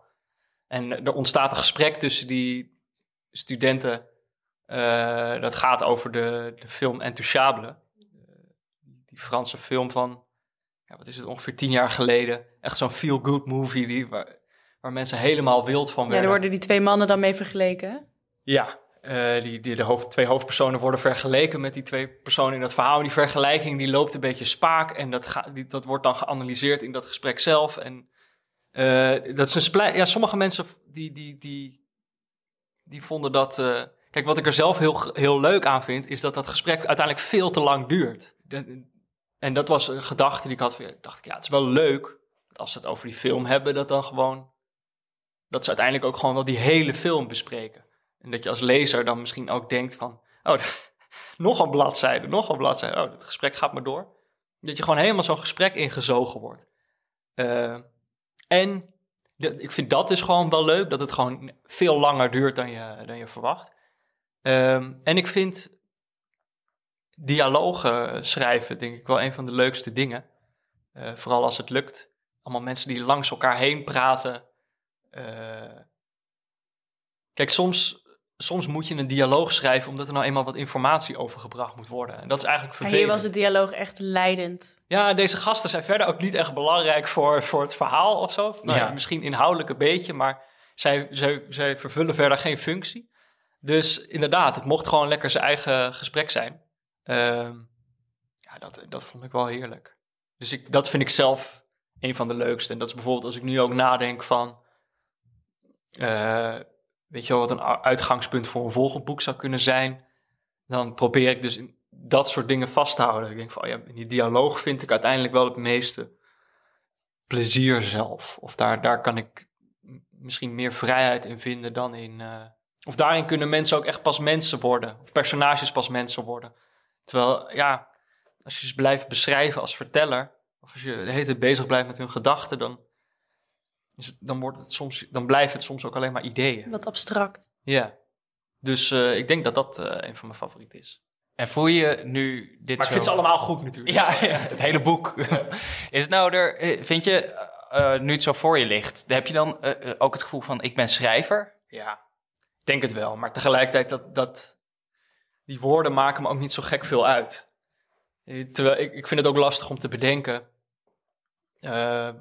En er ontstaat een gesprek tussen die studenten. Eh, dat gaat over de, de film Intouchable. Eh, die Franse film van, ja, wat is het, ongeveer tien jaar geleden. Echt zo'n feel-good movie die, waar, waar mensen helemaal wild van ja, werden. er worden die twee mannen dan mee vergeleken. Ja, eh, die, die, de hoofd, twee hoofdpersonen worden vergeleken met die twee personen in dat verhaal. En die vergelijking die loopt een beetje spaak en dat, ga, die, dat wordt dan geanalyseerd in dat gesprek zelf. En eh, dat is een Ja, sommige mensen die, die, die, die vonden dat... eh, kijk, wat ik er zelf heel, heel leuk aan vind, is dat dat gesprek uiteindelijk veel te lang duurt. De- en dat was een gedachte die ik had. dacht ik, ja, het is wel leuk als ze het over die film hebben, dat dan gewoon... Dat ze uiteindelijk ook gewoon wel die hele film bespreken. En dat je als lezer dan misschien ook denkt van, oh, nog een bladzijde, nog een bladzijde. Oh, het gesprek gaat maar door. Dat je gewoon helemaal zo'n gesprek ingezogen wordt. Uh, en ik vind dat dus gewoon wel leuk, dat het gewoon veel langer duurt dan je, dan je verwacht. Um, en ik vind dialogen schrijven, denk ik, wel een van de leukste dingen. Uh, vooral als het lukt. Allemaal mensen die langs elkaar heen praten. Uh, kijk, soms soms moet je een dialoog schrijven omdat er nou eenmaal wat informatie overgebracht moet worden. En dat is eigenlijk vervelend. En hier was de dialoog echt leidend. Ja, deze gasten zijn verder ook niet echt belangrijk voor, voor het verhaal of zo. Nou, ja. Misschien inhoudelijk een beetje, maar zij, zij, zij vervullen verder geen functie. Dus inderdaad, het mocht gewoon lekker zijn eigen gesprek zijn. Uh, ja, dat, dat vond ik wel heerlijk. Dus ik, dat vind ik zelf een van de leukste. En dat is bijvoorbeeld als ik nu ook nadenk van... Uh, weet je wel, wat een uitgangspunt voor een volgend boek zou kunnen zijn. Dan probeer ik dus dat soort dingen vast te houden. Ik denk van, oh ja, in die dialoog vind ik uiteindelijk wel het meeste plezier zelf. Of daar, daar kan ik misschien meer vrijheid in vinden dan in... Uh, of daarin kunnen mensen ook echt pas mensen worden. Of personages pas mensen worden. Terwijl, ja, als je ze blijft beschrijven als verteller... of als je de hele tijd bezig blijft met hun gedachten... dan dan, wordt het soms, dan blijft het soms ook alleen maar ideeën. Wat abstract. Ja. Dus uh, ik denk dat dat uh, een van mijn favorieten is. En voel je nu dit Maar ik vind ze allemaal goed natuurlijk. Ja, ja het hele boek. is het nou er, eh, vind je, uh, nu het zo voor je ligt, heb je dan ook het gevoel van ik ben schrijver? Ja, ik denk het wel. Maar tegelijkertijd dat, dat die woorden maken me ook niet zo gek veel uit. Terwijl ik, ik vind het ook lastig om te bedenken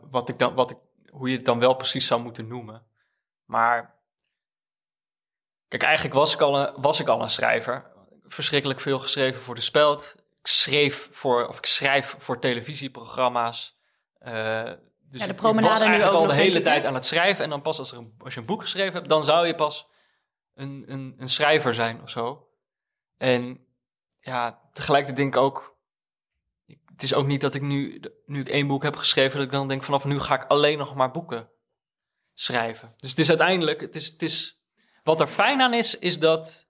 wat ik dan, wat ik hoe je het dan wel precies zou moeten noemen. Maar kijk, eigenlijk was ik al een, was ik al een schrijver. Verschrikkelijk veel geschreven voor de speld. Ik schreef voor, of ik schrijf voor televisieprogramma's. Uh, dus ja, de promenade ik was eigenlijk al de hele tijd aan het schrijven. En dan pas als, er een, als je een boek geschreven hebt, dan zou je pas een, een, een schrijver zijn of zo. En ja, tegelijkertijd denk ik ook, het is ook niet dat ik nu, nu ik één boek heb geschreven, dat ik dan denk vanaf nu ga ik alleen nog maar boeken schrijven. Dus het is uiteindelijk, het is, het is, wat er fijn aan is, is dat,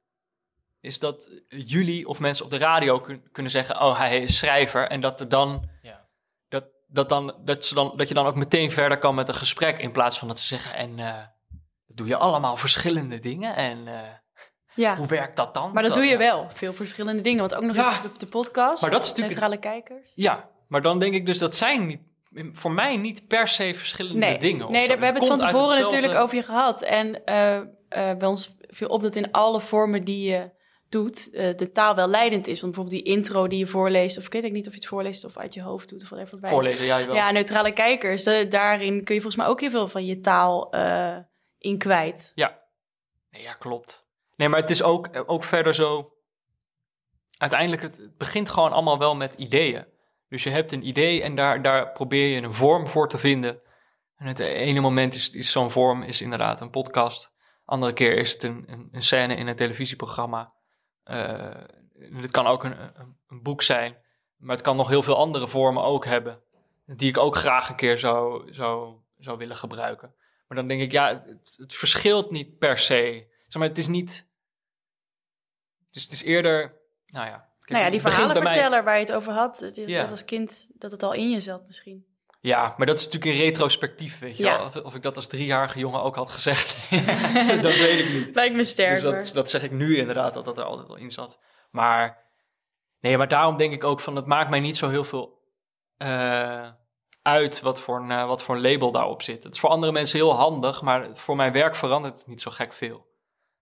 is dat jullie of mensen op de radio kun, kunnen zeggen, oh hij is schrijver. En dat er dan, ja. dat, dat, dan, dat, ze dan, dat je dan ook meteen verder kan met een gesprek in plaats van dat ze zeggen, en uh, doe je allemaal verschillende dingen en... Uh, ja. Hoe werkt dat dan? Maar dat doe je wel. Veel verschillende dingen. Want ook nog ja. op de podcast. Maar dat is natuurlijk... Neutrale kijkers. Ja, maar dan denk ik dus dat zijn niet, voor mij niet per se verschillende dingen. Nee, we hebben het van tevoren natuurlijk over je gehad. En uh, uh, bij ons viel op dat in alle vormen die je doet, uh, de taal wel leidend is. Want bijvoorbeeld die intro die je voorleest, of ik weet niet of je het voorleest of uit je hoofd doet of whatever. Bij. Voorlezen, ja, wel. Ja, neutrale kijkers. daarin kun je volgens mij ook heel veel van je taal in kwijt. Ja. Nee, ja, klopt. Nee, maar het is ook, ook verder zo. Uiteindelijk, het, begint gewoon allemaal wel met ideeën. Dus je hebt een idee en daar, daar probeer je een vorm voor te vinden. En het ene moment is, is zo'n vorm is inderdaad een podcast. Andere keer is het een, een, scène in een televisieprogramma. Uh, het kan ook een, een, een, boek zijn. Maar het kan nog heel veel andere vormen ook hebben. Die ik ook graag een keer zou, zou, zou willen gebruiken. Maar dan denk ik, ja, het, het verschilt niet per se. Zeg maar, het is niet dus het is eerder, nou ja. nou ja, die verhalenverteller waar je het over had, dat, ja. dat als kind, dat het al in je zat misschien. Ja, maar dat is natuurlijk in retrospectief, weet je wel. Of, of, ik dat als driejarige jongen ook had gezegd, dat weet ik niet. Lijkt me sterk. Dus dat, dat, zeg ik nu inderdaad, dat dat er altijd al in zat. Maar, nee, maar daarom denk ik ook van, het maakt mij niet zo heel veel uh, uit wat voor, een, uh, wat voor een label daarop zit. Het is voor andere mensen heel handig, maar voor mijn werk verandert het niet zo gek veel.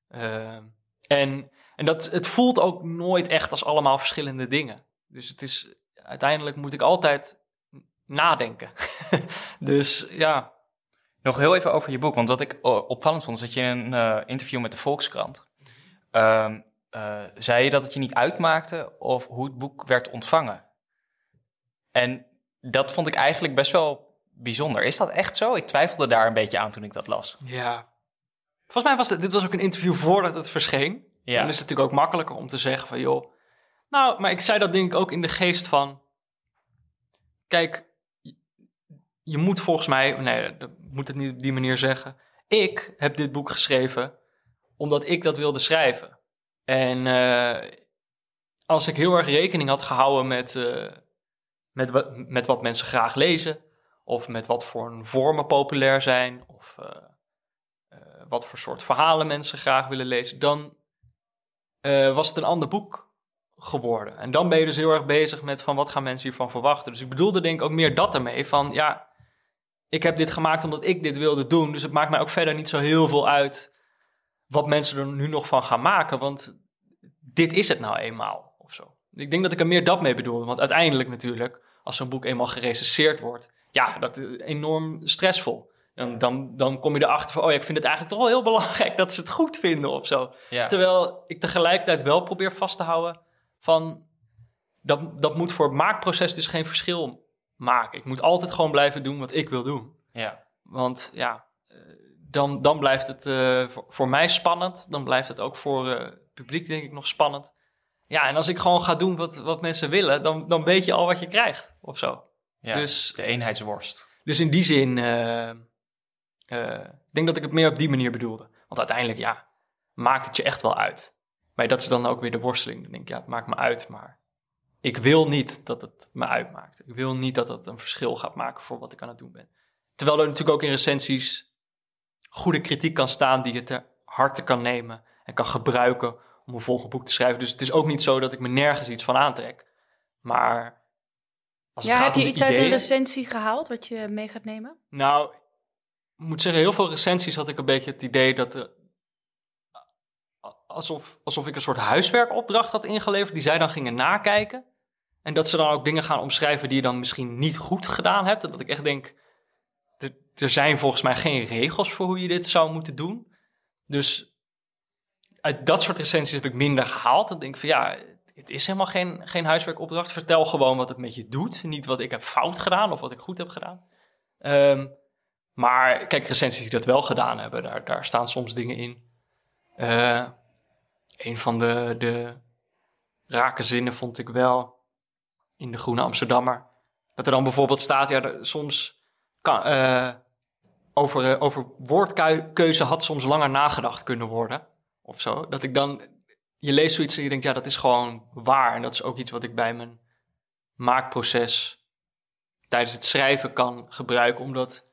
Uh, en en dat, het voelt ook nooit echt als allemaal verschillende dingen. Dus het is, uiteindelijk moet ik altijd nadenken. dus ja. Nog heel even over je boek, want wat ik opvallend vond, is dat je in een uh, interview met de Volkskrant uh, zei je dat het je niet uitmaakte of hoe het boek werd ontvangen. En dat vond ik eigenlijk best wel bijzonder. Is dat echt zo? Ik twijfelde daar een beetje aan toen ik dat las. Ja. Volgens mij was dit was ook een interview voordat het verscheen. Ja. Dan is het natuurlijk ook makkelijker om te zeggen van joh. Nou, maar ik zei dat denk ik ook in de geest van. Kijk, je moet volgens mij. Nee, dat moet het niet op die manier zeggen. Ik heb dit boek geschreven omdat ik dat wilde schrijven. En uh, als ik heel erg rekening had gehouden met, uh, met, wat, met wat mensen graag lezen, of met wat voor vormen populair zijn, of uh, wat voor soort verhalen mensen graag willen lezen, dan was het een ander boek geworden. En dan ben je dus heel erg bezig met van wat gaan mensen hiervan verwachten. Dus ik bedoelde denk ik ook meer dat ermee, van ja, ik heb dit gemaakt omdat ik dit wilde doen, dus het maakt mij ook verder niet zo heel veel uit wat mensen er nu nog van gaan maken, want dit is het nou eenmaal of zo. Ik denk dat ik er meer dat mee bedoel, want uiteindelijk natuurlijk, als zo'n boek eenmaal gerecenseerd wordt, ja, dat is enorm stressvol. En dan, dan kom je erachter van, oh ja, ik vind het eigenlijk toch wel heel belangrijk dat ze het goed vinden of zo. Terwijl ik tegelijkertijd wel probeer vast te houden van, dat, dat moet voor het maakproces dus geen verschil maken. Ik moet altijd gewoon blijven doen wat ik wil doen. Ja. Want ja, dan, dan blijft het uh, voor, voor, mij spannend. Dan blijft het ook voor uh, het publiek, denk ik, nog spannend. Ja, en als ik gewoon ga doen wat, wat mensen willen, dan, dan weet je al wat je krijgt of zo. Ja, dus, de eenheidsworst. Dus in die zin, uh, ik denk dat ik het meer op die manier bedoelde. Want uiteindelijk, ja, maakt het je echt wel uit. Maar dat is dan ook weer de worsteling. Dan denk ik, ja, het maakt me uit, maar ik wil niet dat het me uitmaakt. Ik wil niet dat het een verschil gaat maken voor wat ik aan het doen ben. Terwijl er natuurlijk ook in recensies goede kritiek kan staan die je ter harte kan nemen en kan gebruiken om een volgend boek te schrijven. Dus het is ook niet zo dat ik me nergens iets van aantrek. Maar als ja, het gaat heb je iets uit een recensie gehaald wat je mee gaat nemen? Nou, moet zeggen, heel veel recensies had ik een beetje het idee dat de, alsof, alsof ik een soort huiswerkopdracht had ingeleverd die zij dan gingen nakijken. En dat ze dan ook dingen gaan omschrijven die je dan misschien niet goed gedaan hebt. En dat ik echt denk, er zijn volgens mij geen regels voor hoe je dit zou moeten doen. Dus uit dat soort recensies heb ik minder gehaald. Dan denk ik van ja, het is helemaal geen, geen huiswerkopdracht. Vertel gewoon wat het met je doet. Niet wat ik heb fout gedaan of wat ik goed heb gedaan. Ehm, maar kijk, recensies die dat wel gedaan hebben, daar, daar staan soms dingen in. Uh, een van de, de rake zinnen vond ik wel in de Groene Amsterdammer. Dat er dan bijvoorbeeld staat, ja, soms uh, over, uh, over woordkeuze had soms langer nagedacht kunnen worden. Of zo. Dat ik dan, je leest zoiets en je denkt, ja, dat is gewoon waar. En dat is ook iets wat ik bij mijn maakproces tijdens het schrijven kan gebruiken. Omdat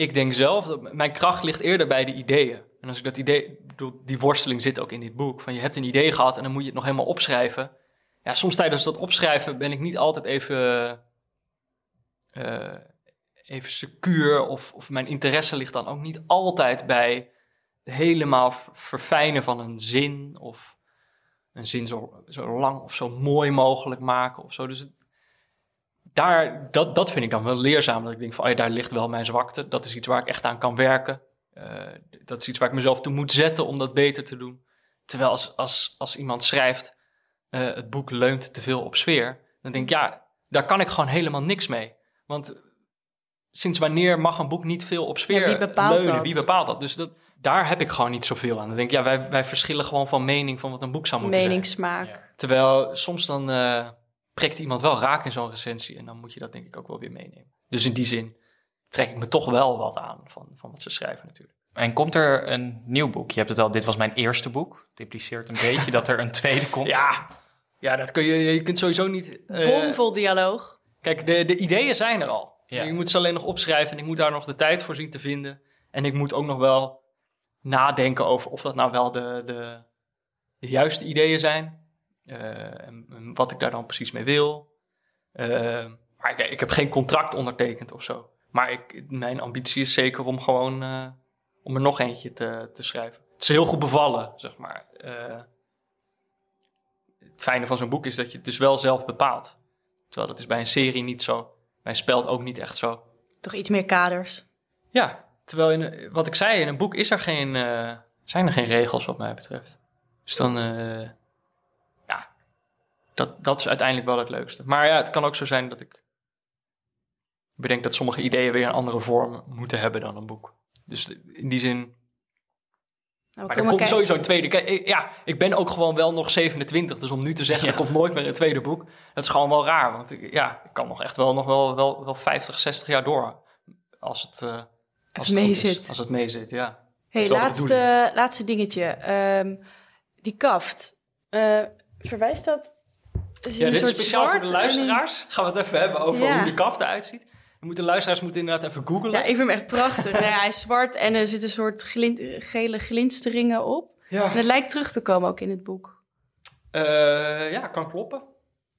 ik denk zelf, dat mijn kracht ligt eerder bij de ideeën. En als ik dat idee, bedoel, die worsteling zit ook in dit boek. Van je hebt een idee gehad en dan moet je het nog helemaal opschrijven. Ja, soms tijdens dat opschrijven ben ik niet altijd even. Uh, even secuur of, of mijn interesse ligt dan ook niet altijd bij helemaal verfijnen van een zin of een zin zo, zo lang of zo mooi mogelijk maken of zo. Dus daar, dat, dat vind ik dan wel leerzaam. Dat ik denk van, oh ja, daar ligt wel mijn zwakte. Dat is iets waar ik echt aan kan werken. Uh, dat is iets waar ik mezelf toe moet zetten om dat beter te doen. Terwijl als, als, als iemand schrijft, uh, het boek leunt te veel op sfeer, dan denk ik, ja, daar kan ik gewoon helemaal niks mee. Want sinds wanneer mag een boek niet veel op sfeer ja, wie bepaalt leunen? Dat? Wie bepaalt dat? Dus dat, daar heb ik gewoon niet zoveel aan. Dan denk ik, ja, wij, wij verschillen gewoon van mening van wat een boek zou moeten Meningssmaak. zijn. Meningssmaak. Terwijl soms dan uh, prikt iemand wel raak in zo'n recensie en dan moet je dat denk ik ook wel weer meenemen. Dus in die zin trek ik me toch wel wat aan van, van wat ze schrijven natuurlijk. En komt er een nieuw boek? Je hebt het al, dit was mijn eerste boek. Het impliceert een beetje dat er een tweede komt. Ja, ja dat kun je, je kunt sowieso niet... Uh, Bomvol dialoog. Kijk, de, de ideeën zijn er al. Ja. Ik moet ze alleen nog opschrijven en ik moet daar nog de tijd voor zien te vinden. En ik moet ook nog wel nadenken over of dat nou wel de, de, de juiste ideeën zijn. En, wat ik daar dan precies mee wil. Uh, maar ik, ik, heb geen contract ondertekend of zo. Maar ik, mijn ambitie is zeker om gewoon uh, om er nog eentje te, te schrijven. Het is heel goed bevallen, zeg maar. het fijne van zo'n boek is dat je het dus wel zelf bepaalt. Terwijl dat is bij een serie niet zo. Mij spelt ook niet echt zo. Toch iets meer kaders. Ja, terwijl in, wat ik zei, in een boek is er geen, uh, zijn er geen regels wat mij betreft. Dus dan, uh, dat, dat is uiteindelijk wel het leukste. Maar ja, het kan ook zo zijn dat ik bedenk dat sommige ideeën weer een andere vorm moeten hebben dan een boek. Dus in die zin nou, maar er komt sowieso een tweede. Ja, ik ben ook gewoon wel nog 27. Dus om nu te zeggen, er komt nooit meer een tweede boek. Dat is gewoon wel raar. Want ik, ja, ik kan nog echt wel nog wel, wel, wel 50, 60 jaar door. Als het, uh, als het mee zit. Als het mee zit, ja. hey, laatste, laatste dingetje. Ehm, die kaft. Uh, verwijst dat? Is ja, dit is speciaal voor de luisteraars. Gaan we het even hebben over hoe die kaft eruit ziet. Moeten, luisteraars moeten inderdaad even googlen. Ja, ik vind hem echt prachtig. nee, hij is zwart en er zitten een soort gele glinsteringen op. Ja. En het lijkt terug te komen ook in het boek. Uh, ja, kan kloppen.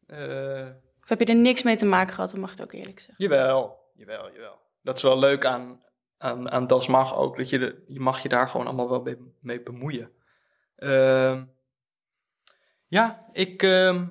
Uh, of heb je er niks mee te maken gehad, dan mag het ook eerlijk zeggen. Jawel, jawel, jawel. Dat is wel leuk aan, aan, aan Das Mag ook. Dat je, de, je mag je daar gewoon allemaal wel mee, mee bemoeien. Uh, ja, ik, uh,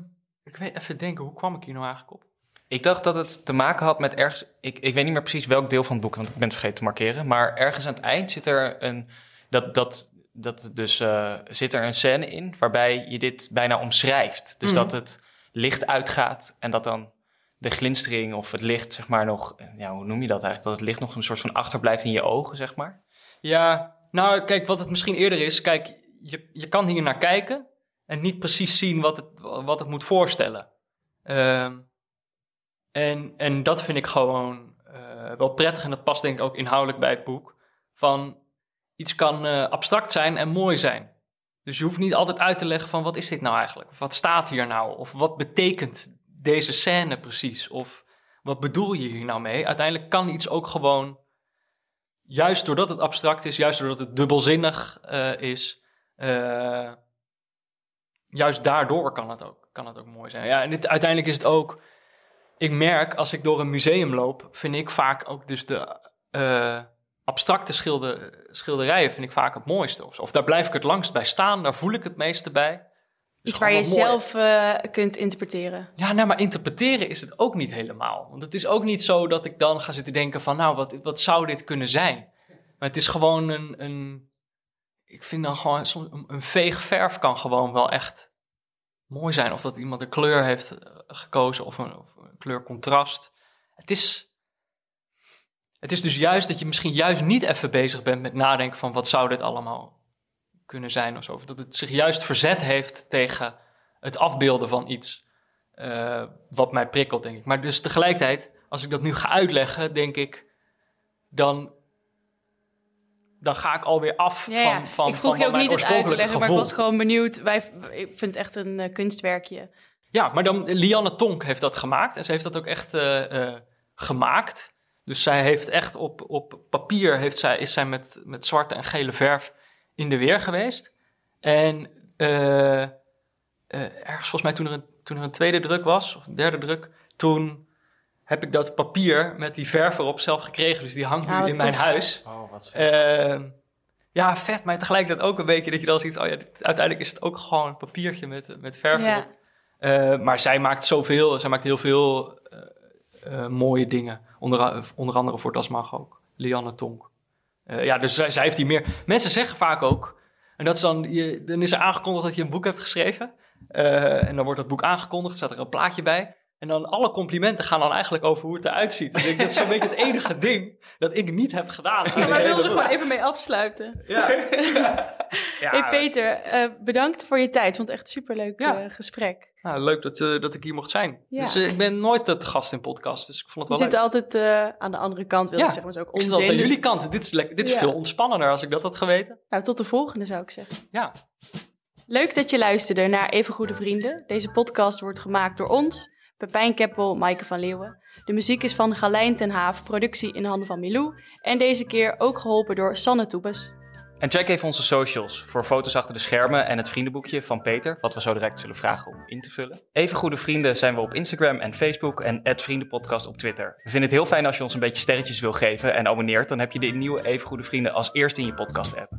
ik weet even denken, hoe kwam ik hier nou eigenlijk op? Ik dacht dat het te maken had met ergens. Ik, ik weet niet meer precies welk deel van het boek, want ik ben het vergeten te markeren. Maar ergens aan het eind zit er een. Dat, dat, dat dus uh, zit er een scène in waarbij je dit bijna omschrijft. Dus mhm. dat het licht uitgaat en dat dan de glinstering of het licht, zeg maar, nog. Ja, hoe noem je dat eigenlijk? Dat het licht nog een soort van achterblijft in je ogen, zeg maar. Ja, nou, kijk, wat het misschien eerder is. Kijk, je, je kan hier naar kijken en niet precies zien wat het, wat het moet voorstellen. Uh, en, en dat vind ik gewoon uh, wel prettig en dat past denk ik ook inhoudelijk bij het boek. Van iets kan uh, abstract zijn en mooi zijn. Dus je hoeft niet altijd uit te leggen van wat is dit nou eigenlijk? Of wat staat hier nou? Of wat betekent deze scène precies? Of wat bedoel je hier nou mee? Uiteindelijk kan iets ook gewoon, juist doordat het abstract is, juist doordat het dubbelzinnig uh, is, juist daardoor kan het ook, kan het ook mooi zijn. Ja, en dit, uiteindelijk is het ook ik merk als ik door een museum loop, vind ik vaak ook dus de uh, abstracte schilder, schilderijen vind ik vaak het mooiste. Of, of, daar blijf ik het langst bij staan, daar voel ik het meeste bij. Iets waar je zelf uh, kunt interpreteren. Ja, nou, maar interpreteren is het ook niet helemaal. Want het is ook niet zo dat ik dan ga zitten denken van, nou, wat, wat zou dit kunnen zijn? Maar het is gewoon een, een ik vind dan gewoon, een, veeg verf kan gewoon wel echt mooi zijn. Of dat iemand een kleur heeft eh, gekozen of een, of kleurcontrast. Het is, het is dus juist dat je misschien juist niet even bezig bent met nadenken van wat zou dit allemaal kunnen zijn of zo. Dat het zich juist verzet heeft tegen het afbeelden van iets uh, wat mij prikkelt, denk ik. Maar dus tegelijkertijd, als ik dat nu ga uitleggen, denk ik, dan dan ga ik alweer af van, ja. van Ik vroeg je ook niet het uit te leggen, maar ik was gewoon benieuwd. Wij, ik vind het echt een uh, kunstwerkje. Ja, maar dan Lianne Tonk heeft dat gemaakt. En ze heeft dat ook echt uh, uh, gemaakt. Dus zij heeft echt op, op papier heeft zij, is zij met, met zwarte en gele verf in de weer geweest. En ergens volgens mij toen er, een, toen er een tweede druk was, of een derde druk, toen heb ik dat papier met die verf erop zelf gekregen. Dus die hangt nu in mijn huis. Oh, wat vet. Uh, ja, vet, maar tegelijkertijd ook een beetje dat je dan ziet... oh ja, uiteindelijk is het ook gewoon een papiertje met, met verf erop. Uh, maar zij maakt zoveel, zij maakt heel veel uh, mooie dingen. Onder, onder andere voor Dasmag ook. Lianne Tonk. ja, dus zij, zij heeft die meer... Mensen zeggen vaak ook... En dat is dan, je, dan is er aangekondigd dat je een boek hebt geschreven. en dan wordt dat boek aangekondigd, staat er een plaatje bij. En dan alle complimenten gaan dan eigenlijk over hoe het eruit ziet. Ik denk, dat is zo'n beetje het enige ding dat ik niet heb gedaan. Ja, maar wilde er gewoon even mee afsluiten. Ja. ja. Hey Peter, uh, bedankt voor je tijd. Ik vond het echt een superleuk ja. uh, gesprek. Nou, leuk dat, uh, dat ik hier mocht zijn. Dus ik ben nooit te gast in podcast, dus ik vond het wel Je zit altijd aan de andere kant, wil ik zeggen. Maar is ook onzin. Ik zit altijd aan jullie kant. Dit is, lekker, dit is veel ontspannender als ik dat had geweten. Nou, tot de volgende zou ik zeggen. Ja. Leuk dat je luisterde naar Even Goede Vrienden. Deze podcast wordt gemaakt door ons... Pepijn Keppel, Maaike van Leeuwen. De muziek is van Galijn ten Haaf, productie in handen van Milou. En deze keer ook geholpen door Sanne Toebes. En check even onze socials voor foto's achter de schermen en het vriendenboekje van Peter, wat we zo direct zullen vragen om in te vullen. Even goede vrienden zijn we op Instagram en Facebook en Vriendenpodcast op Twitter. We vinden het heel fijn als je ons een beetje sterretjes wil geven en abonneert. Dan heb je de nieuwe Even Goede Vrienden als eerste in je podcast app.